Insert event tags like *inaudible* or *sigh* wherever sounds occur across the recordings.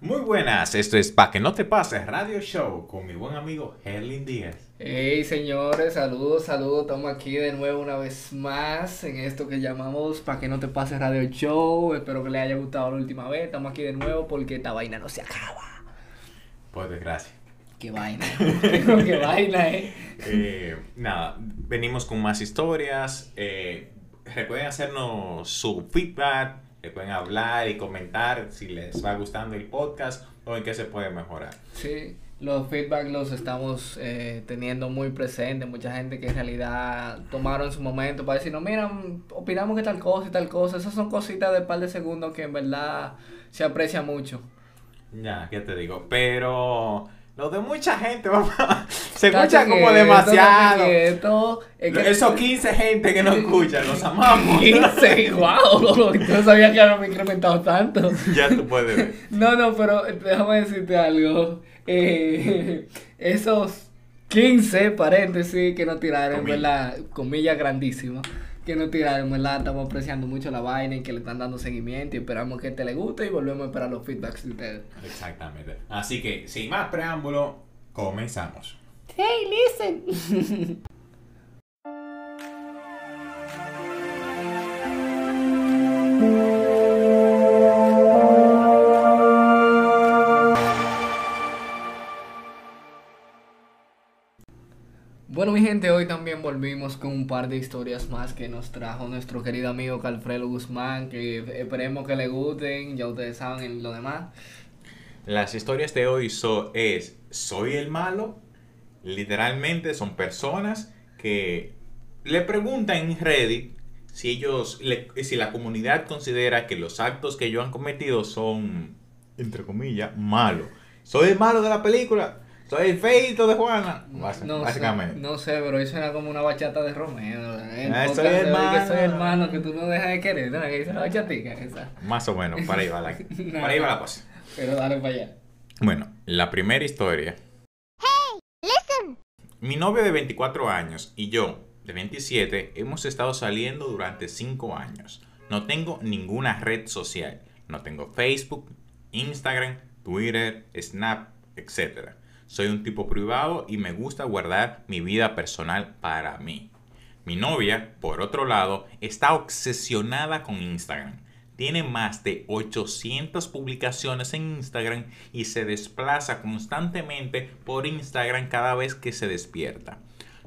Muy buenas, esto es Pa' que no te pase Radio Show con mi buen amigo Herlin Díaz. Hey señores, saludos, saludos, estamos aquí de nuevo una vez más en esto que llamamos Pa' que no te pase Radio Show. Espero que les haya gustado la última vez, estamos aquí de nuevo porque esta vaina no se acaba. Por desgracia. Qué vaina, *laughs* qué vaina, eh. Eh, nada, venimos con más historias. Eh, recuerden hacernos su feedback, pueden hablar y comentar si les va gustando el podcast o en qué se puede mejorar. Sí, los feedback los estamos eh, teniendo muy presentes. Mucha gente que en realidad tomaron su momento para decir, no, mira, opinamos que tal cosa y tal cosa. Esas son cositas de par de segundos que en verdad se aprecia mucho. Ya, ¿qué te digo? Pero lo de mucha gente, *laughs* se escucha como demasiado. Esos 15 gente que nos escuchan, los amamos. 15, wow, *laughs* no sabía que habíamos incrementado tanto. Ya tú puedes ver. No, no, pero déjame decirte algo. Eh, *laughs* esos 15 paréntesis que nos tiraron, ¿verdad? Comillas grandísimas que no tiraron, ¿verdad? Estamos apreciando mucho la vaina y que le están dando seguimiento y esperamos que te le guste y volvemos a esperar los feedbacks de ustedes. Exactamente. Así que, sin más preámbulo, comenzamos. Hey, listen. *laughs* hoy también volvimos con un par de historias más que nos trajo nuestro querido amigo Calfredo Guzmán, que esperemos que le gusten, ya ustedes saben lo demás. Las historias de hoy son, es, ¿soy el malo? Literalmente son personas que le preguntan en Reddit si ellos, si la comunidad considera que los actos que ellos han cometido son, entre comillas, malos. ¿Soy el malo de la película? Soy el feito de Juana. no básicamente. Sé, no sé, pero eso era como una bachata de Romeo. Ah, soy hermano. Que soy hermano que tú no dejas de querer. ¿no? Que dice la bachatica esa. Más o menos, para ahí va la, *laughs* para ahí va la cosa. Pero dale para allá. Bueno, la primera historia. Hey, listen. Mi novio de 24 años y yo, de 27, hemos estado saliendo durante 5 años. No tengo ninguna red social. No tengo Facebook, Instagram, Twitter, Snap, etc. Soy un tipo privado y me gusta guardar mi vida personal para mí. Mi novia, por otro lado, está obsesionada con Instagram. Tiene más de 800 publicaciones en Instagram y se desplaza constantemente por Instagram cada vez que se despierta.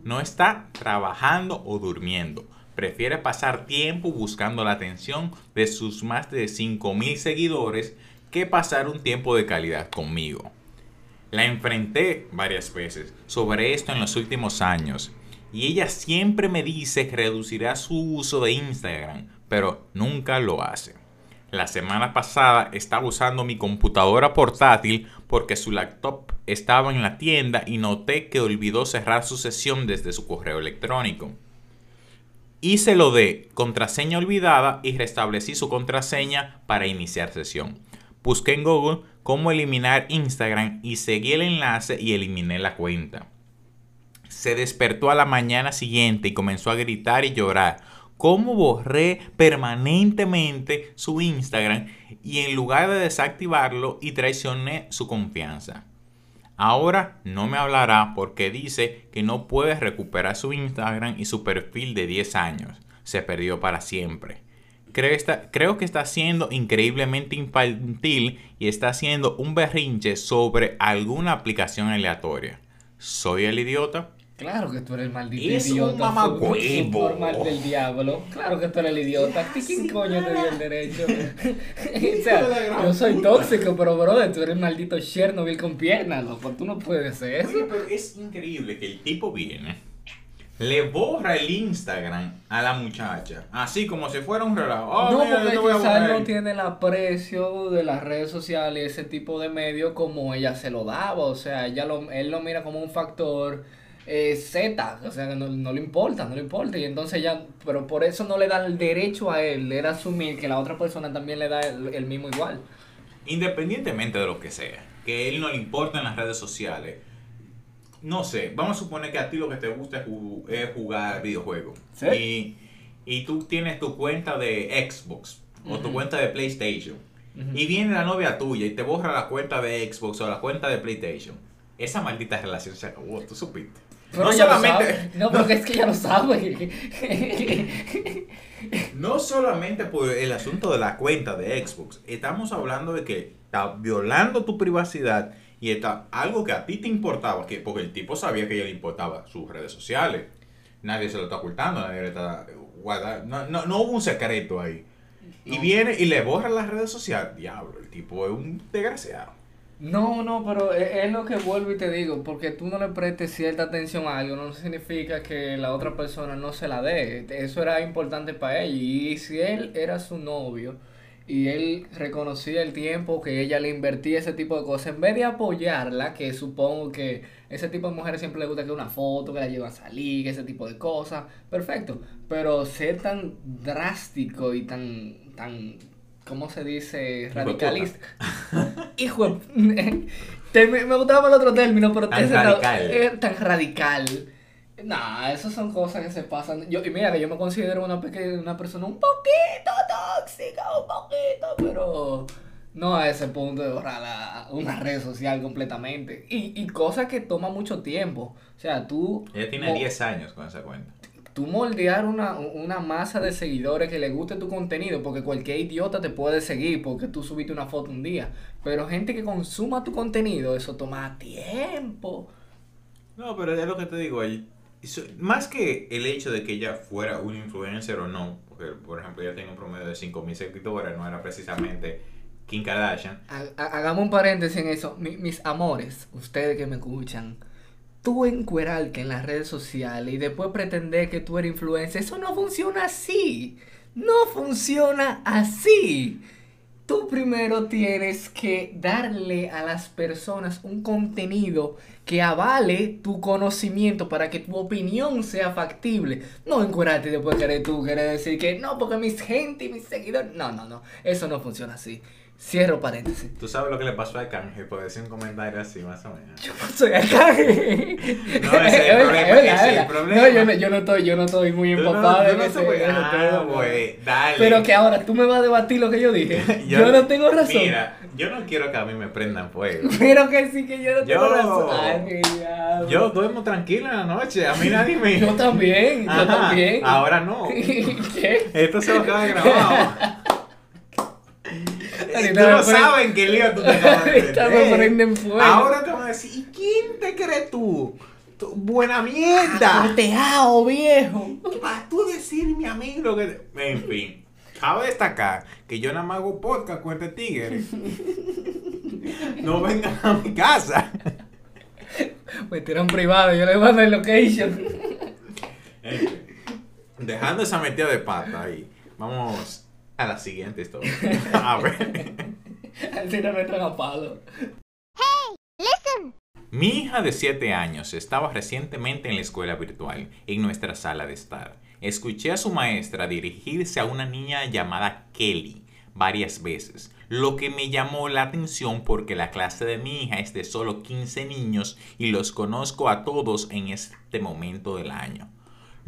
No está trabajando o durmiendo. Prefiere pasar tiempo buscando la atención de sus más de 5.000 seguidores que pasar un tiempo de calidad conmigo. La enfrenté varias veces sobre esto en los últimos años y ella siempre me dice que reducirá su uso de Instagram, pero nunca lo hace. La semana pasada estaba usando mi computadora portátil porque su laptop estaba en la tienda y noté que olvidó cerrar su sesión desde su correo electrónico. Hice lo de contraseña olvidada y restablecí su contraseña para iniciar sesión. Busqué en Google cómo eliminar Instagram y seguí el enlace y eliminé la cuenta. Se despertó a la mañana siguiente y comenzó a gritar y llorar. Cómo borré permanentemente su Instagram y en lugar de desactivarlo y traicioné su confianza. Ahora no me hablará porque dice que no puede recuperar su Instagram y su perfil de 10 años. Se perdió para siempre. Creo, que está siendo increíblemente infantil y está haciendo un berrinche sobre alguna aplicación aleatoria. ¿Soy el idiota? Claro que tú eres el maldito idiota. Es un mamagüevo. mal del diablo. Claro que tú eres el idiota. ¿Quién coño te dio el derecho? *laughs* o sea, yo soy tóxico, pero brother, tú eres el maldito Chernobyl con piernas, loco. Tú no puedes ser eso. pero es increíble que el tipo viene le borra el Instagram a la muchacha. Así como si fuera un relajo. Oh, no, porque quizás no tiene el aprecio de las redes sociales y ese tipo de medios como ella se lo daba. O sea, ella lo, él lo mira como un factor eh, Z. O sea, que no, le importa, no le importa. Y entonces ya, pero por eso no le da el derecho a él de asumir que la otra persona también le da el mismo igual. Independientemente de lo que sea, que él no le importa en las redes sociales no sé, vamos a suponer que a ti lo que te gusta es jugar videojuegos. ¿Sí? Y, tú tienes tu cuenta de Xbox o tu cuenta de PlayStation. y viene la novia tuya y te borra la cuenta de Xbox o la cuenta de PlayStation, esa maldita relación se acabó, tú supiste. Pero no solamente. No, porque es que ella lo sabe. no solamente por el asunto de la cuenta de Xbox, estamos hablando de que está violando tu privacidad y está algo que a ti te importaba, que porque el tipo sabía que a ella le importaba sus redes sociales. Nadie se lo está ocultando, nadie le está guardando, no, no, no hubo un secreto ahí. Y No. viene y le borra las redes sociales. Diablo, el tipo es un desgraciado. No, no, pero es, es lo que vuelvo y te digo, porque tú no le prestes cierta atención a algo, no significa que la otra persona no se la dé. Eso era importante para ella. Y si él era su novio y él reconocía el tiempo que ella le invertía ese tipo de cosas, en vez de apoyarla, que supongo que ese tipo de mujeres siempre le gusta que una foto, que la lleva a salir, que ese tipo de cosas, perfecto. Pero ser tan drástico y tan, tan, ¿cómo se dice? Radicalista. Hijo de... *laughs* *laughs* me, me gustaba el otro término, pero Tan ese no- radical. es tan radical. Nah, esas son cosas que se pasan. Yo, y mira que yo me considero una, peque- una persona un poquito tóxica, un poquito, pero no a ese punto de borrar la- una red social completamente. Y, y cosas que toma mucho tiempo. O sea, tú... Ella tiene mo- 10 años con esa cuenta. tú moldear una, una masa de seguidores que le guste tu contenido, porque cualquier idiota te puede seguir porque tú subiste una foto un día, pero gente que consuma tu contenido, eso toma tiempo. No, pero es lo que te digo. el- más que el hecho de que ella fuera un influencer o no, porque por ejemplo ella tiene un promedio de 5.000 seguidores, no era precisamente Kim Kardashian. Ha- ha- Hagamos un paréntesis en eso. Mi- mis amores, ustedes que me escuchan, tú encuerarte en las redes sociales y después pretender que tú eres influencer, eso no funciona así. No funciona así. Tú primero tienes que darle a las personas un contenido que avale tu conocimiento para que tu opinión sea factible. No encuerarte y después querer tú querer decir que no, porque mis gente y mis seguidores. No, no, no. Eso no funciona así. Cierro paréntesis. ¿Tú sabes lo que le pasó a Canje? Por decir un comentario así, más o menos. Yo no soy acá. No, ese es el problema, ese es el problema. No, yo no, yo no estoy, yo no estoy muy no- empapado no ese Ah, tema, no. güey, dale. Pero que ahora tú me vas a debatir lo que yo dije. *laughs* yo, no tengo razón. Mira, yo no quiero que a mí me prendan fuego. *laughs* Pero que sí que yo no tengo Yo- razón. Ay. Yo duermo tranquilo en la noche, a mí nadie me... Yo también, yo también. Ahora no. *laughs* ¿Qué? Esto se va a quedar grabado. Ahorita no sabes qué lío tú te acabas de Ahorita me meter. prenden fuego. Ahora te van a decir, ¿y quién te crees tú? Tú, buena mierda. Ateao, viejo. Para tú decir, mi amigo, que... te-". En fin, cabe destacar que yo nada más hago podcast con este tigre. *laughs* No vengan a mi casa. Me tiran privado, yo le mando el location. Dejando esa metida de pata ahí, vamos a la siguiente historia. *laughs* A ver. Así no me palo. Listen. Mi hija de 7 años estaba recientemente en la escuela virtual, en nuestra sala de estar. Escuché a su maestra dirigirse a una niña llamada Kelly varias veces, lo que me llamó la atención porque la clase de mi hija es de solo 15 niños y los conozco a todos en este momento del año.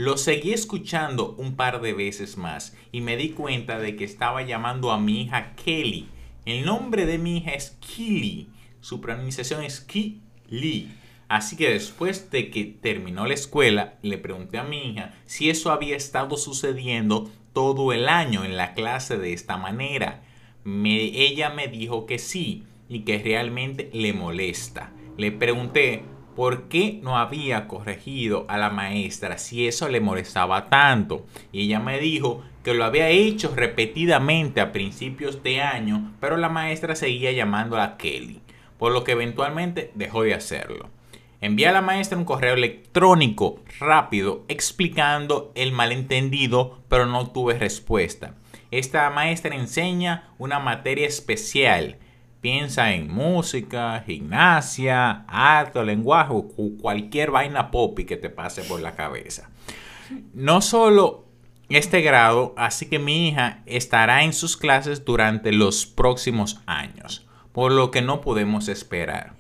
Lo seguí escuchando un par de veces más y me di cuenta de que estaba llamando a mi hija Kelly. El nombre de mi hija es Killy. Su pronunciación es Killy. Así que después de que terminó la escuela, le pregunté a mi hija si eso había estado sucediendo todo el año en la clase de esta manera. Ella me dijo que sí y que realmente le molesta. Le pregunté por qué no había corregido a la maestra si eso le molestaba tanto. Y ella me dijo que lo había hecho repetidamente a principios de año, pero la maestra seguía llamándola a Kelly, por lo que eventualmente dejó de hacerlo. Envié a la maestra un correo electrónico rápido explicando el malentendido, pero no tuve respuesta. Esta maestra enseña una materia especial. Piensa en música, gimnasia, arte, lenguaje o cu- cualquier vaina popi que te pase por la cabeza. No solo este grado, así que mi hija estará en sus clases durante los próximos años, por lo que no podemos esperar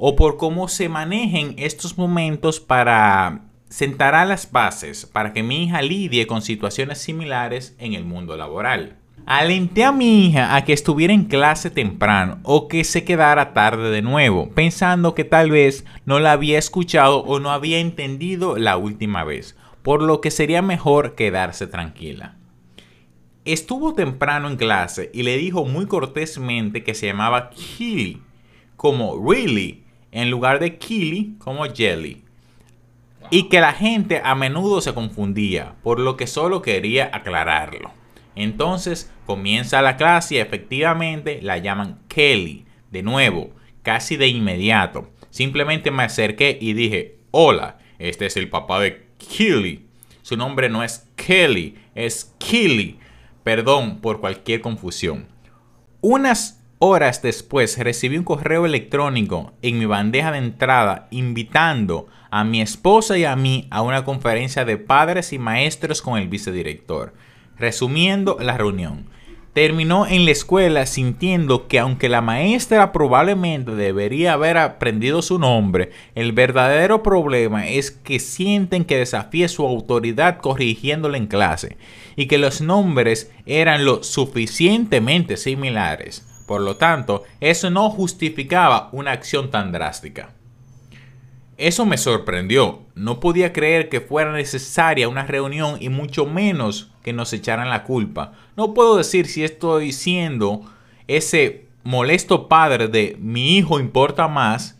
o por cómo se manejen estos momentos para sentará las bases para que mi hija lidie con situaciones similares en el mundo laboral. Alenté a mi hija a que estuviera en clase temprano o que se quedara tarde de nuevo, pensando que tal vez no la había escuchado o no había entendido la última vez, por lo que sería mejor quedarse tranquila. Estuvo temprano en clase y le dijo muy cortésmente que se llamaba Killy, como really, en lugar de Killy, como Jelly. Y que la gente a menudo se confundía, por lo que solo quería aclararlo. Entonces comienza la clase y efectivamente la llaman Kelly. De nuevo, casi de inmediato. Simplemente me acerqué y dije, hola, este es el papá de Kelly. Su nombre no es Kelly, es Kelly. Perdón por cualquier confusión. Unas horas después recibí un correo electrónico en mi bandeja de entrada invitando a mi esposa y a mí a una conferencia de padres y maestros con el vicedirector. Resumiendo la reunión, terminó en la escuela sintiendo que aunque la maestra probablemente debería haber aprendido su nombre, el verdadero problema es que sienten que desafíe su autoridad corrigiéndole en clase y que los nombres eran lo suficientemente similares. Por lo tanto, eso no justificaba una acción tan drástica. Eso me sorprendió. No podía creer que fuera necesaria una reunión y mucho menos que nos echaran la culpa. No puedo decir si estoy siendo ese molesto padre de mi hijo importa más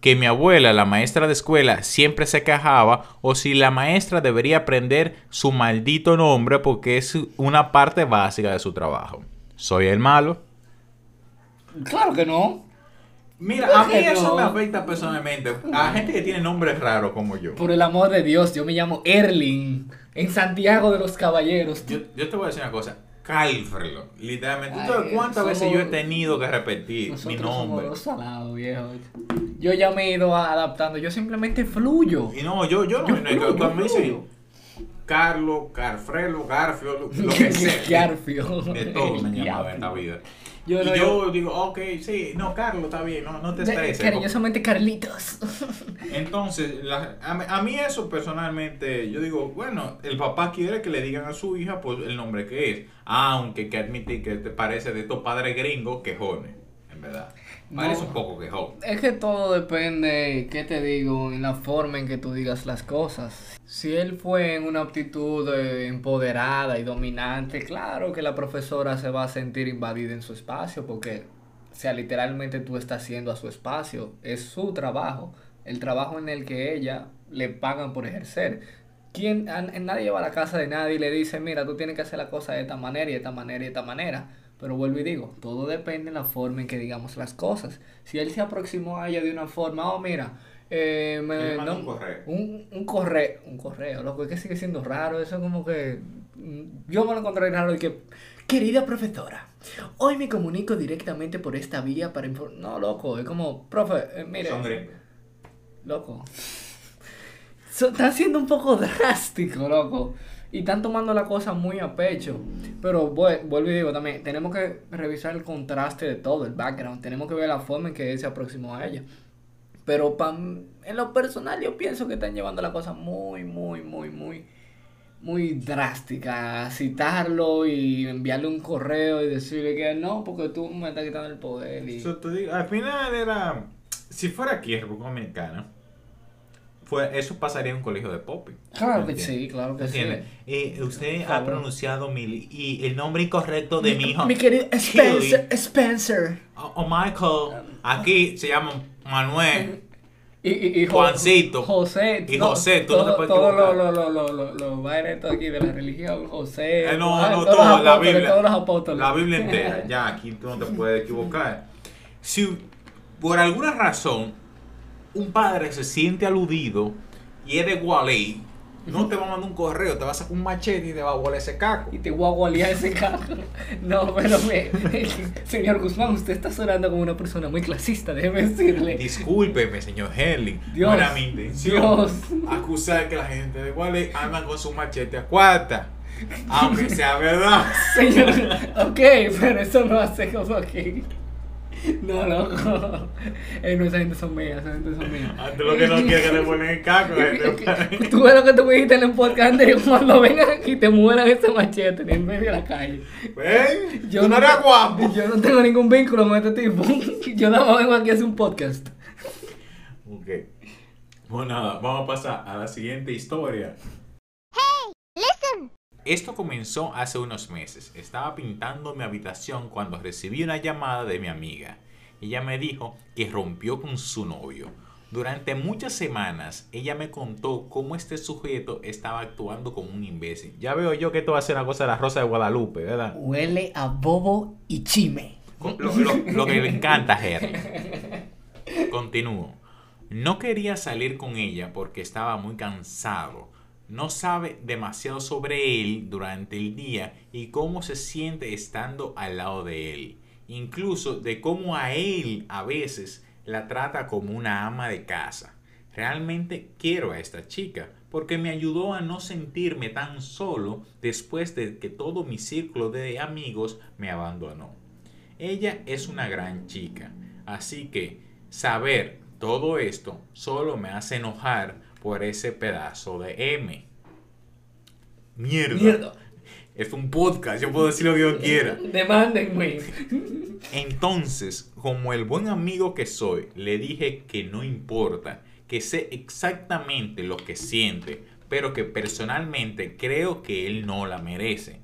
que mi abuela, la maestra de escuela, siempre se quejaba o si la maestra debería aprender su maldito nombre porque es una parte básica de su trabajo. ¿Soy el malo? Claro que no. Mira, a mí eso me afecta personalmente. A gente que tiene nombres raros como yo. Por el amor de Dios, yo me llamo Erling. En Santiago de los Caballeros. Yo, yo te voy a decir una cosa. Cálfrelo. Literalmente. ¿Tú sabes cuántas veces yo he tenido que repetir mi nombre? Somos salados, viejo. Yo ya me he ido adaptando. Yo simplemente fluyo. Y no, yo, yo no. Yo no, cuando me dicen Carlos, Carfrelo, Garfio, lo que *laughs* sea. Garfio. De todo me *laughs* llaman en esta vida. Yo, y yo, digo, ok, sí, no, Carlos, está bien, no, no te estreses. Cariñosamente Carlitos. *laughs* Entonces, la, a, mí eso personalmente, yo digo, bueno, el papá quiere que le digan a su hija pues, el nombre que es, aunque que admitir que te parece de estos padres gringos quejones, en verdad. Parece un poco quejón. Es que todo depende, ¿qué te digo? En la forma en que tú digas las cosas. Si él fue en una actitud eh, empoderada y dominante, claro que la profesora se va a sentir invadida en su espacio porque, sea, literalmente tú estás haciendo a su espacio. Es su trabajo, el trabajo en el que ella le pagan por ejercer. ¿Quién, nadie va a la casa de nadie y le dice, mira, tú tienes que hacer la cosa de esta manera y de esta manera y de esta manera pero vuelvo y digo, todo depende de la forma en que digamos las cosas. Si él se aproximó a ella de una forma, oh, mira, eh, me, un correo. Un, un, correo, un correo, loco, es que sigue siendo raro, eso como que mm, yo me lo encontré raro y que, querida profesora, hoy me comunico directamente por esta vía para informar, no, loco, es como, profe, eh, mire, loco, *laughs* está siendo un poco *laughs* drástico, loco y están tomando la cosa muy a pecho. Pero vuelvo y digo también, tenemos que revisar el contraste de todo, el background, tenemos que ver la forma en que él se aproximó a ella. Pero en lo personal yo pienso que están llevando la cosa muy, muy, muy, muy, muy drástica. Citarlo y enviarle un correo y decirle que no, porque tú me estás quitando el poder. Y... al final era, si fuera aquí en República Dominicana, fue, eso pasaría en un colegio de pop. Claro que sí, claro que sí. Eh, usted ha pronunciado mi, y el nombre incorrecto de mi, hijo. Mi querido Spencer. Spencer. O, Michael. Aquí se llama Manuel. Y, y, Juancito. José. Y José, tú todo, no te puedes Todos los lo, lo, lo, lo, lo, lo aquí de la religión, José. Eh, no, no, todo, la Biblia. Todos los apóstoles. La Biblia *laughs* entera. ya, aquí tú no te puedes equivocar. Si por alguna razón un padre se siente aludido y es de Gualey, no te va a mandar un correo, te va a sacar un machete y te va a gualear ese caco. Y te voy a gualear ese caco. No, pero me, *laughs* señor Guzmán, usted está sonando como una persona muy clasista, déjeme decirle. Discúlpeme, señor Henley. no era mi intención acusar que la gente de Gualey anda con su machete a cuarta. Aunque sea verdad. *laughs* Señor, ok, pero eso no hace como que... *laughs* No, loco. Eh, no, esa gente son mías, esa gente son mías. Antes lo que no quiere que le ponen el caco. gente. *laughs* Tú ves lo que tú me dijiste en el podcast anterior, cuando vengan aquí te mueran ese machete en medio de la calle. ¿Ven? Yo Tú no eres guapo. Yo no tengo ningún vínculo con este tipo. *laughs* Yo nada más vengo aquí a hacer un podcast. Ok. Bueno, nada, vamos a pasar a la siguiente historia. Listen. Esto comenzó hace unos meses. Estaba pintando mi habitación cuando recibí una llamada de mi amiga. Ella me dijo que rompió con su novio. Durante muchas semanas ella me contó cómo este sujeto estaba actuando como un imbécil. Ya veo yo que esto va a ser una cosa de la Rosa de Guadalupe, ¿verdad? Huele a bobo y chime. Lo, lo- lo que le encanta a Harry. Continúo. No quería salir con ella porque estaba muy cansado. No sabe demasiado sobre él durante el día y cómo se siente estando al lado de él. Incluso de cómo a él a veces la trata como una ama de casa. Realmente quiero a esta chica porque me ayudó a no sentirme tan solo después de que todo mi círculo de amigos me abandonó. Ella es una gran chica, así que saber todo esto solo me hace enojar por ese pedazo de M. Mierda. Mierda. Es un podcast, yo puedo decir lo que yo quiera. *laughs* Demándenme. Entonces, como el buen amigo que soy, le dije que no importa, que sé exactamente lo que siente, pero que personalmente creo que él no la merece.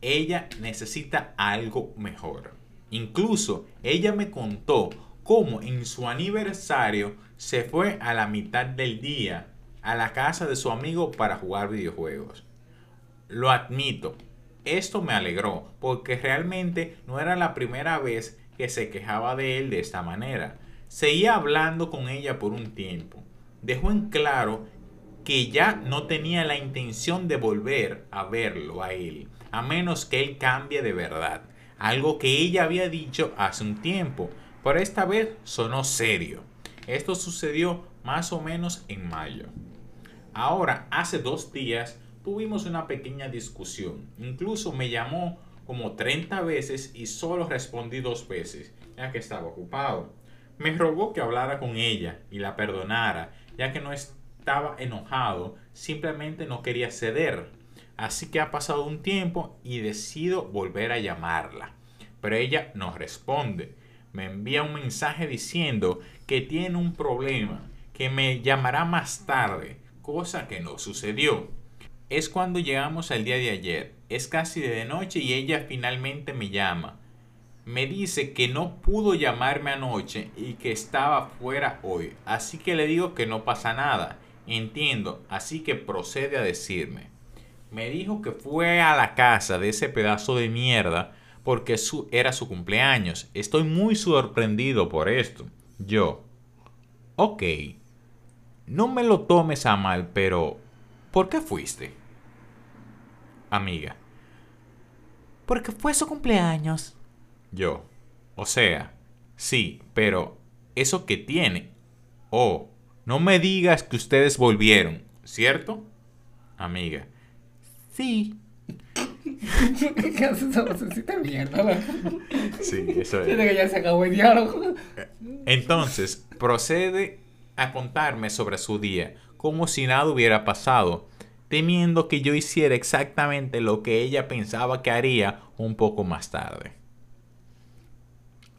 Ella necesita algo mejor. Incluso ella me contó cómo en su aniversario se fue a la mitad del día a la casa de su amigo para jugar videojuegos. Lo admito, esto me alegró porque realmente no era la primera vez que se quejaba de él de esta manera. Seguía hablando con ella por un tiempo. Dejó en claro que ya no tenía la intención de volver a verlo a él, a menos que él cambie de verdad. Algo que ella había dicho hace un tiempo, pero esta vez sonó serio. Esto sucedió más o menos en mayo. Ahora, hace dos días, tuvimos una pequeña discusión. Incluso me llamó como 30 veces y solo respondí dos veces, ya que estaba ocupado. Me rogó que hablara con ella y la perdonara, ya que no estaba enojado, simplemente no quería ceder. Así que ha pasado un tiempo y decido volver a llamarla. Pero ella no responde. Me envía un mensaje diciendo que tiene un problema, que me llamará más tarde, cosa que no sucedió. Es cuando llegamos al día de ayer. Es casi de noche y ella finalmente me llama. Me dice que no pudo llamarme anoche y que estaba fuera hoy. Así que le digo que no pasa nada. Entiendo, así que procede a decirme. Me dijo que fue a la casa de ese pedazo de mierda porque su, era su cumpleaños. Estoy muy sorprendido por esto. Yo. Ok. No me lo tomes a mal, pero ¿por qué fuiste? Amiga. Porque fue su cumpleaños. Yo. O sea, sí, pero ¿eso qué tiene? Oh, no me digas que ustedes volvieron, ¿cierto? Amiga. Sí. ¿Qué haces esa vocecita de mierda? Sí, eso Siente que ya se acabó el diálogo. Entonces, procede a contarme sobre su día, como si nada hubiera pasado, temiendo que yo hiciera exactamente lo que ella pensaba que haría un poco más tarde.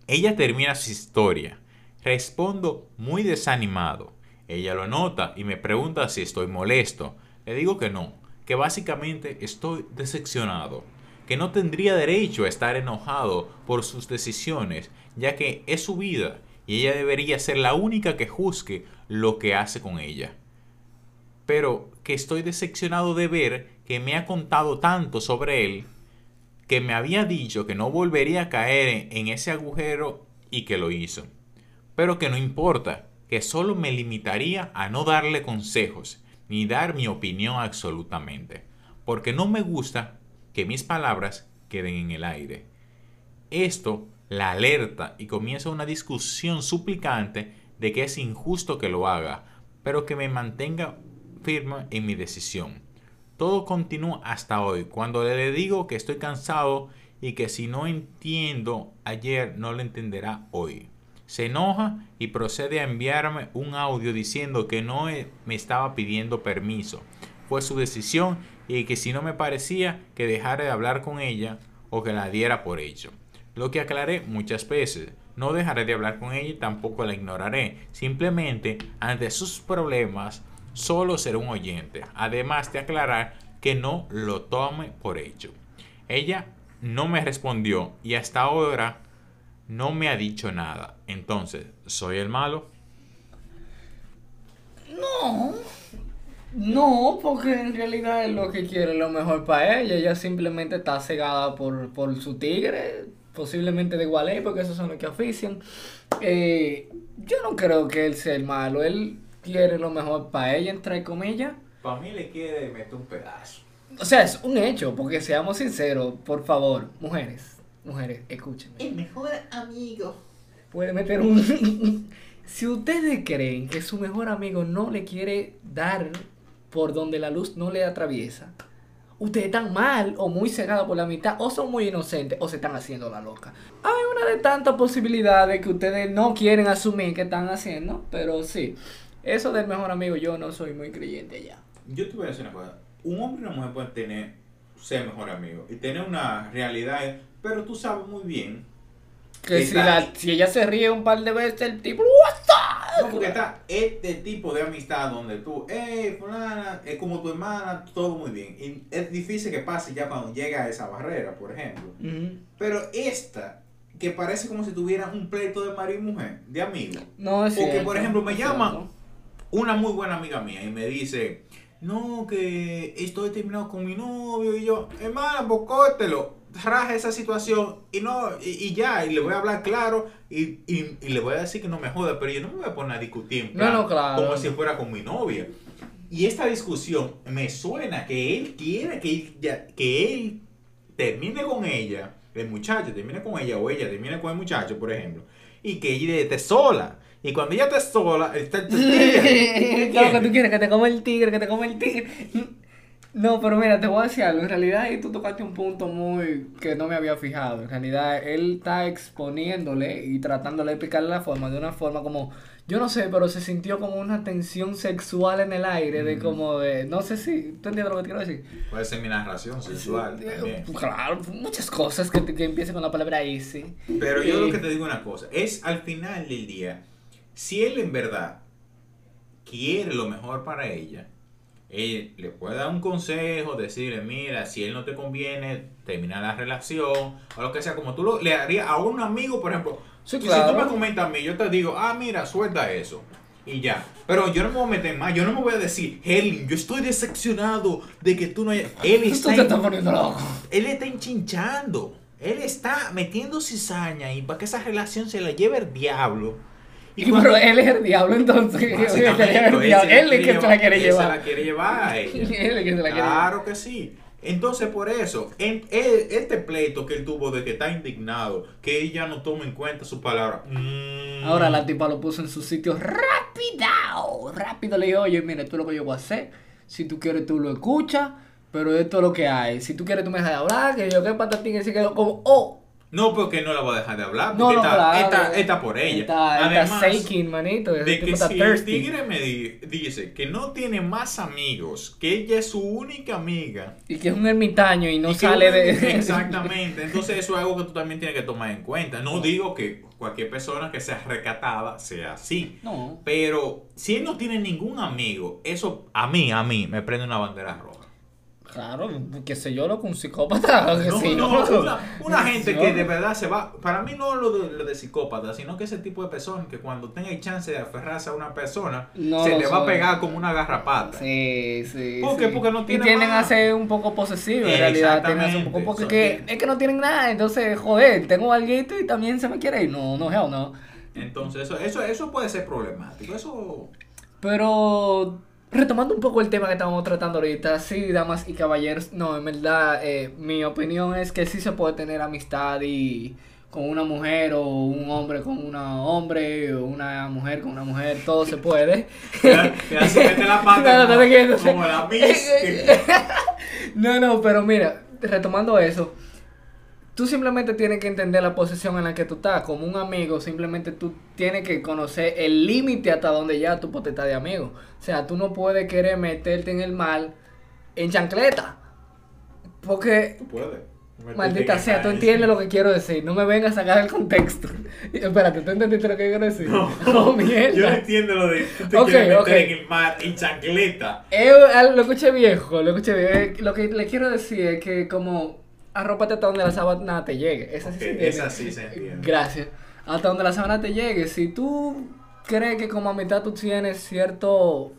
Ella termina su historia. Respondo muy desanimado. Ella lo nota y me pregunta si estoy molesto. Le digo que no, que básicamente estoy decepcionado, que no tendría derecho a estar enojado por sus decisiones, ya que es su vida y ella debería ser la única que juzgue lo que hace con ella. Pero que estoy decepcionado de ver que me ha contado tanto sobre él, que me había dicho que no volvería a caer en, ese agujero y que lo hizo. Pero que no importa, que solo me limitaría a no darle consejos ni dar mi opinión absolutamente, porque no me gusta que mis palabras queden en el aire. Esto la alerta y comienza una discusión suplicante de que es injusto que lo haga, pero que me mantenga firme en mi decisión. Todo continúa hasta hoy, cuando le digo que estoy cansado y que si no entiendo ayer no lo entenderá hoy. Se enoja y procede a enviarme un audio diciendo que no e- me estaba pidiendo permiso. Fue su decisión y que si no me parecía que dejara de hablar con ella o que la diera por hecho. Lo que aclaré muchas veces. No dejaré de hablar con ella y tampoco la ignoraré. Simplemente, ante sus problemas, solo seré un oyente. Además de aclarar que no lo tome por hecho. Ella no me respondió y hasta ahora no me ha dicho nada. Entonces, ¿soy el malo? No. No, porque en realidad es lo que quiere lo mejor para ella. Ella simplemente está cegada por, por su tigre, posiblemente de Gualey, porque esos son los que ofician. Eh, yo no creo que él sea el malo. Él quiere lo mejor para ella, entre comillas. Para mí le quiere meter un pedazo. O sea, es un hecho, porque seamos sinceros, por favor, mujeres, mujeres, escúchenme. mejor amigo. Puede meter un... *laughs* si ustedes creen que su mejor amigo no le quiere dar por donde la luz no le atraviesa, ustedes están mal o muy cegados por la mitad, o son muy inocentes, o se están haciendo la loca. Hay una de tantas posibilidades que ustedes no quieren asumir que están haciendo, pero sí, eso del mejor amigo yo no soy muy creyente ya. Yo te voy a decir una cosa. Un hombre y una mujer pueden tener, ser mejor amigo y tener una realidad, pero tú sabes muy bien Que si, la, si ella se ríe un par de veces, el tipo, "What No, porque está este tipo de amistad donde tú, hey, fulana, es como tu hermana, todo muy bien. Y es difícil que pase ya cuando llega a esa barrera, por ejemplo. the-" Ujú. Pero esta, que parece como si tuviera un pleito de marido y mujer, de amigos. No es Porque, cierto, por ejemplo, me llama una muy buena amiga mía y me dice, no, que estoy terminado con mi novio y yo, hermana, pues córtelo, raja esa situación y no, y, y ya, y le voy a hablar claro y, y- y le voy a decir que no me joda, pero yo no me voy a poner a discutir No, plan, no, claro. como si fuera con mi novia. Y esta discusión me suena que él quiere que, ella- que él termine con ella, el muchacho termine con ella o ella termine con el muchacho, por ejemplo, y que ella esté sola. Y cuando ella esté sola, está el tigre. claro que tú quieres que te coma el tigre, que te coma el tigre. No, pero mira, te voy a decir algo. En realidad ahí tú tocaste un punto muy que no me había fijado. En realidad él está exponiéndole y tratándole de explicarle la forma de una forma como, yo no sé, pero se sintió como una tensión sexual en el aire, de como de, no sé si, ¿tú entiendes lo que te quiero decir? Puede ser mi narración sensual Eh, también. Claro, muchas cosas que, que empiecen con la palabra easy. Pero yo Eh, lo que te digo una cosa, es al final del día, si él en verdad quiere lo mejor para ella, él le puede dar un consejo, decirle, mira, si él no te conviene, termina la relación, o lo que sea, como tú lo, le harías a un amigo, por ejemplo. Sí, si claro. tú me comentas a mí, yo te digo, ah, mira, suelta eso. Y ya. Pero yo no me voy a meter más. Yo no me voy a decir, Helen, yo estoy decepcionado de que tú no hayas... Él *laughs* está te estás poniendo loco. él está enchinchando. Él está metiendo cizaña y para que esa relación se la lleve el diablo. Y cuando- pero él es el diablo entonces. *laughs* Él es el diablo. Él es que se la quiere él llevar. se la quiere llevar a ella. *laughs* Él es que se la quiere Claro que sí. Entonces, por eso, en, e- este pleito que él tuvo de que está indignado, que ella no toma en cuenta su palabra. mm, Ahora la tipa lo puso en su sitio rápido. Rápido le dijo, oye, mira, esto es lo que yo voy a hacer. Si tú quieres, tú lo escuchas. Pero esto es lo que hay. Si tú quieres, tú me dejas de hablar. Que yo, que patatín, que se quedó como, oh. No, porque no la voy a dejar de hablar, No, está, claro. está- está por ella. Está, está Además, shaking, manito. Ese de que si el tigre me di- dice que no tiene más amigos, que ella es su única amiga. Y que es un ermitaño y no y sale uno- de. *laughs* Exactamente. Entonces eso es algo que tú también tienes que tomar en cuenta. No digo que cualquier persona que sea recatada sea así. No. Pero si él no tiene ningún amigo, eso a mí, a mí, me prende una bandera roja. Claro, qué sé yo, lo que un psicópata. *laughs* que No, sí, no, loco. una, una *laughs* gente que de verdad se va, para mí no lo de, lo de psicópata, sino que ese tipo de personas que cuando tenga el chance de aferrarse a una persona, No se le va a pegar como una garrapata. Sí, sí. ¿Por qué? sí. Porque no tiene Y tienden más. a ser un poco posesivos, en realidad. Ser un poco. Porque que- es que no tienen nada. Entonces, joder, tengo algo y también se me quiere ir. No, no, hell no. Entonces eso, eso, eso puede ser problemático. Eso Pero. Retomando un poco el tema que estábamos tratando ahorita, sí, damas y caballeros, no, en verdad, eh, mi opinión es que sí se puede tener amistad y con una mujer o un hombre con una hombre o una mujer con una mujer, todo se puede. *laughs* Te te hace meter la pata No, no, como, la *laughs* No, no, pero mira, retomando eso, tú simplemente tienes que entender la posición en la que tú estás. Como un amigo, simplemente tú tienes que conocer el límite hasta donde ya tu potestad de amigo. O sea, tú no puedes querer meterte en el mal en chancleta. Porque Tú puedes. Maldita sea, tú entiendes lo que quiero decir. No me vengas a sacar el contexto. *laughs* Espérate, ¿tú entendiste lo que quiero decir? No, *laughs* Oh, mierda. yo entiendo lo de tú te Ok, quieres meter en el mar en chancleta. Eh, lo escuché viejo, lo escuché viejo. Eh, Lo que le quiero decir es que como arrópate hasta donde la sábana te llegue. Esa sí Ok, se entiende. esa sí se entiende. Gracias. Hasta donde la sábana te llegue. Si tú crees que como mitad tú tienes cierto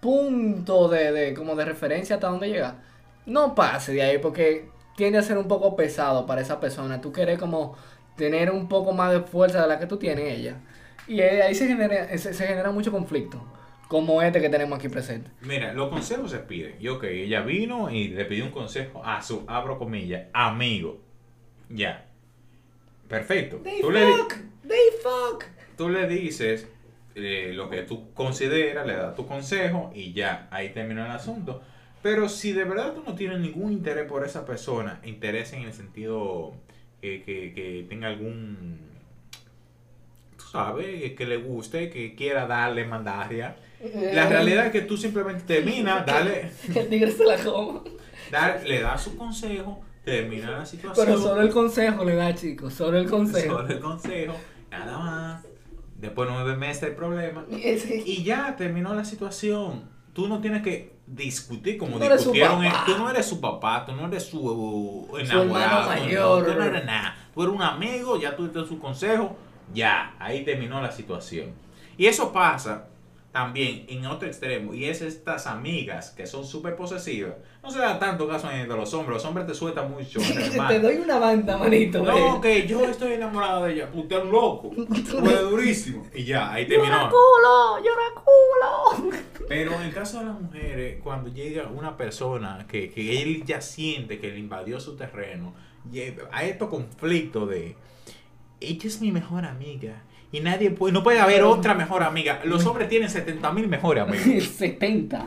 punto de, de como de referencia hasta donde llega, no pase de ahí porque tiende a ser un poco pesado para esa persona. Tú quieres como tener un poco más de fuerza de la que tú tienes ella. Y ahí se genera, se, se genera mucho conflicto. Como este que tenemos aquí presente. Mira, los consejos se piden. Y ok, ella vino y le pidió un consejo a su, abro comillas, amigo. Ya. Perfecto. They Tú le, di- fuck, they fuck. tú le dices eh, lo que tú consideras, le das tu consejo y ya, ahí terminó el asunto. Pero si de verdad tú no tienes ningún interés por esa persona, interés en el sentido que, que, que tenga algún, tú sabes, que le guste, que quiera darle mandaria. La realidad es que tú simplemente terminas, *laughs* dale, El tigre se la dar- le das su consejo, termina la situación. Pero solo el consejo le da, chicos. Solo el consejo. Solo el consejo, nada más. Después de nueve meses el problema. Y ya terminó la situación. Tú no tienes que discutir como Tú no eres su discutieron. papá. Tú no eres su papá, tú no eres su uh, enamorado. tú no- mayor. Tú no eres nada. Tú eres un amigo, ya tuviste su consejo. Ya, ahí terminó la situación. Y eso pasa también en otro extremo. Y es estas amigas que son súper posesivas. No se da tanto caso en de los hombres. Los hombres te sueltan mucho. *laughs* Te doy una banda, manito. No, que yo estoy enamorado de ella. Usted es loco. *laughs* Fue durísimo. Y ya, ahí Llora terminó. culo, llora culo. *laughs* Pero en el caso de las mujeres, cuando llega una persona que, que él ya siente que le invadió su terreno, y a estos conflictos de ella es mi mejor amiga y nadie puede, no puede haber otra mejor amiga. Los hombres tienen 70 mil mejores amigos. *laughs* 70.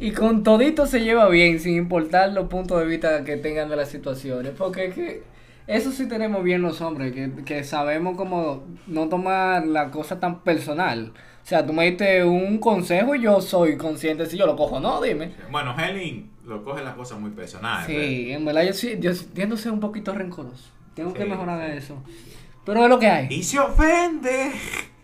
Y con todito se lleva bien, sin importar los puntos de vista que tengan de las situaciones. Porque es que eso sí tenemos bien los hombres, que, que sabemos como no tomar la cosa tan personal. O sea, tú me diste un consejo y yo soy consciente si yo lo cojo no, dime. Bueno, Helen lo coge las cosas muy personales. Sí, en verdad yo sí, yo tiendo a ser un poquito rencoroso. Tengo que mejorar sí. eso. Pero es lo que hay. Y se ofende.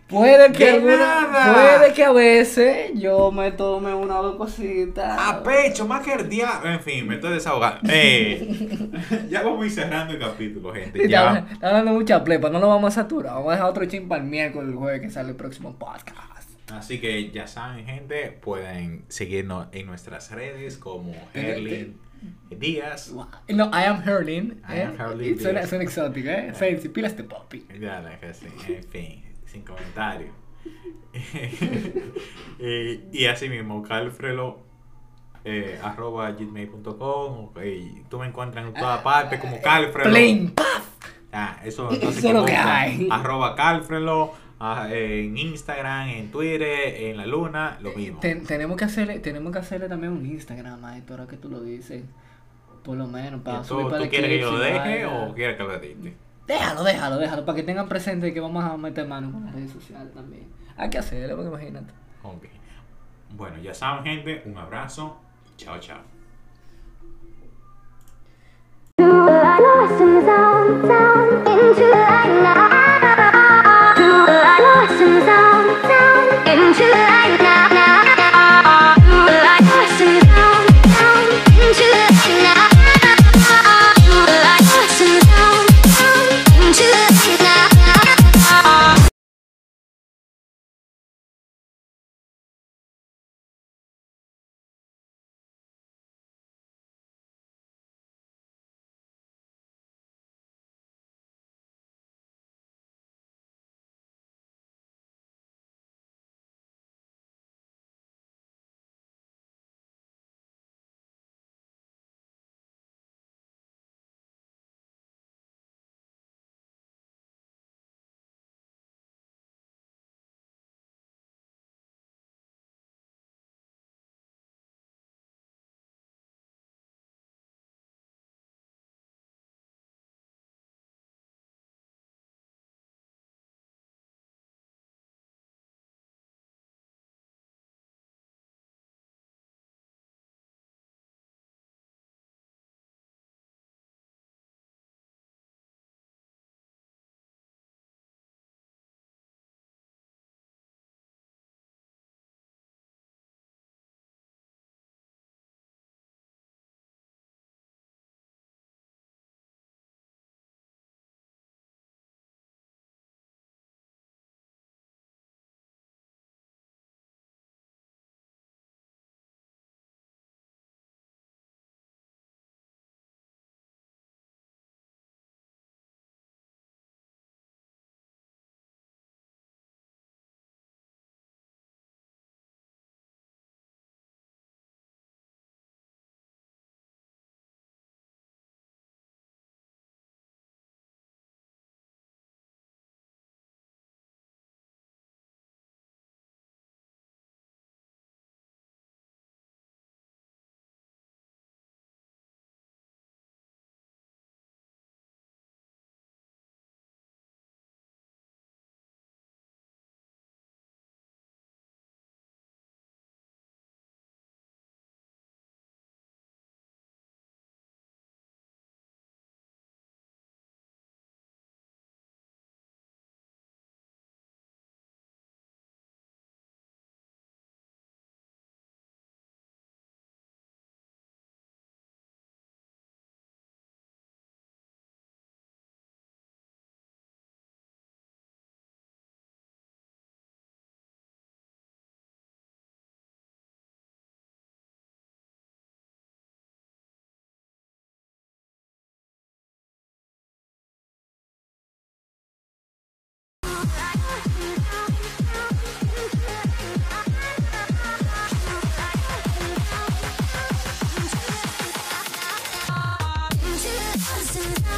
Puede que alguna, puede que a veces yo me tome una o dos cositas. A pecho, más que el diablo. En fin, me estoy desahogando. Eh, *laughs* ya vamos a ir cerrando el capítulo, gente. Ya. está dando mucha plepa, no lo vamos a saturar. Vamos a dejar otro chin para el miércoles, el jueves que sale el próximo podcast. Así que ya saben, gente, pueden seguirnos en nuestras redes como Erlin Díaz. No, I am Hurling. I am eh, Hurling y Suena, Díaz. suena exótico, ¿eh? *laughs* Pilas de poppy. Ya, la que sí, en fin, sin comentario. *laughs* Eh, y así mismo, Calfrelo. Eh, arroba gmail.com y tú me encuentras en todas partes como *laughs* Calfrelo Plain, paf. Ah, eso, no es lo que hay. Arroba Calfrelo, ah, en Instagram, en Twitter, en la luna, lo mismo. Ten- tenemos, que hacerle, tenemos que hacerle también un Instagram a esto, ahora que tú lo dices. Por lo menos, para ¿Tú, subir tú para el quieres que yo lo deje o quieres que lo edite? Déjalo, déjalo, déjalo, para que tengan presente que vamos a meter mano con las redes sociales también. Hay que hacerlo, porque imagínate. Ok. Bueno, ya saben, gente, un abrazo. Chao, chao. into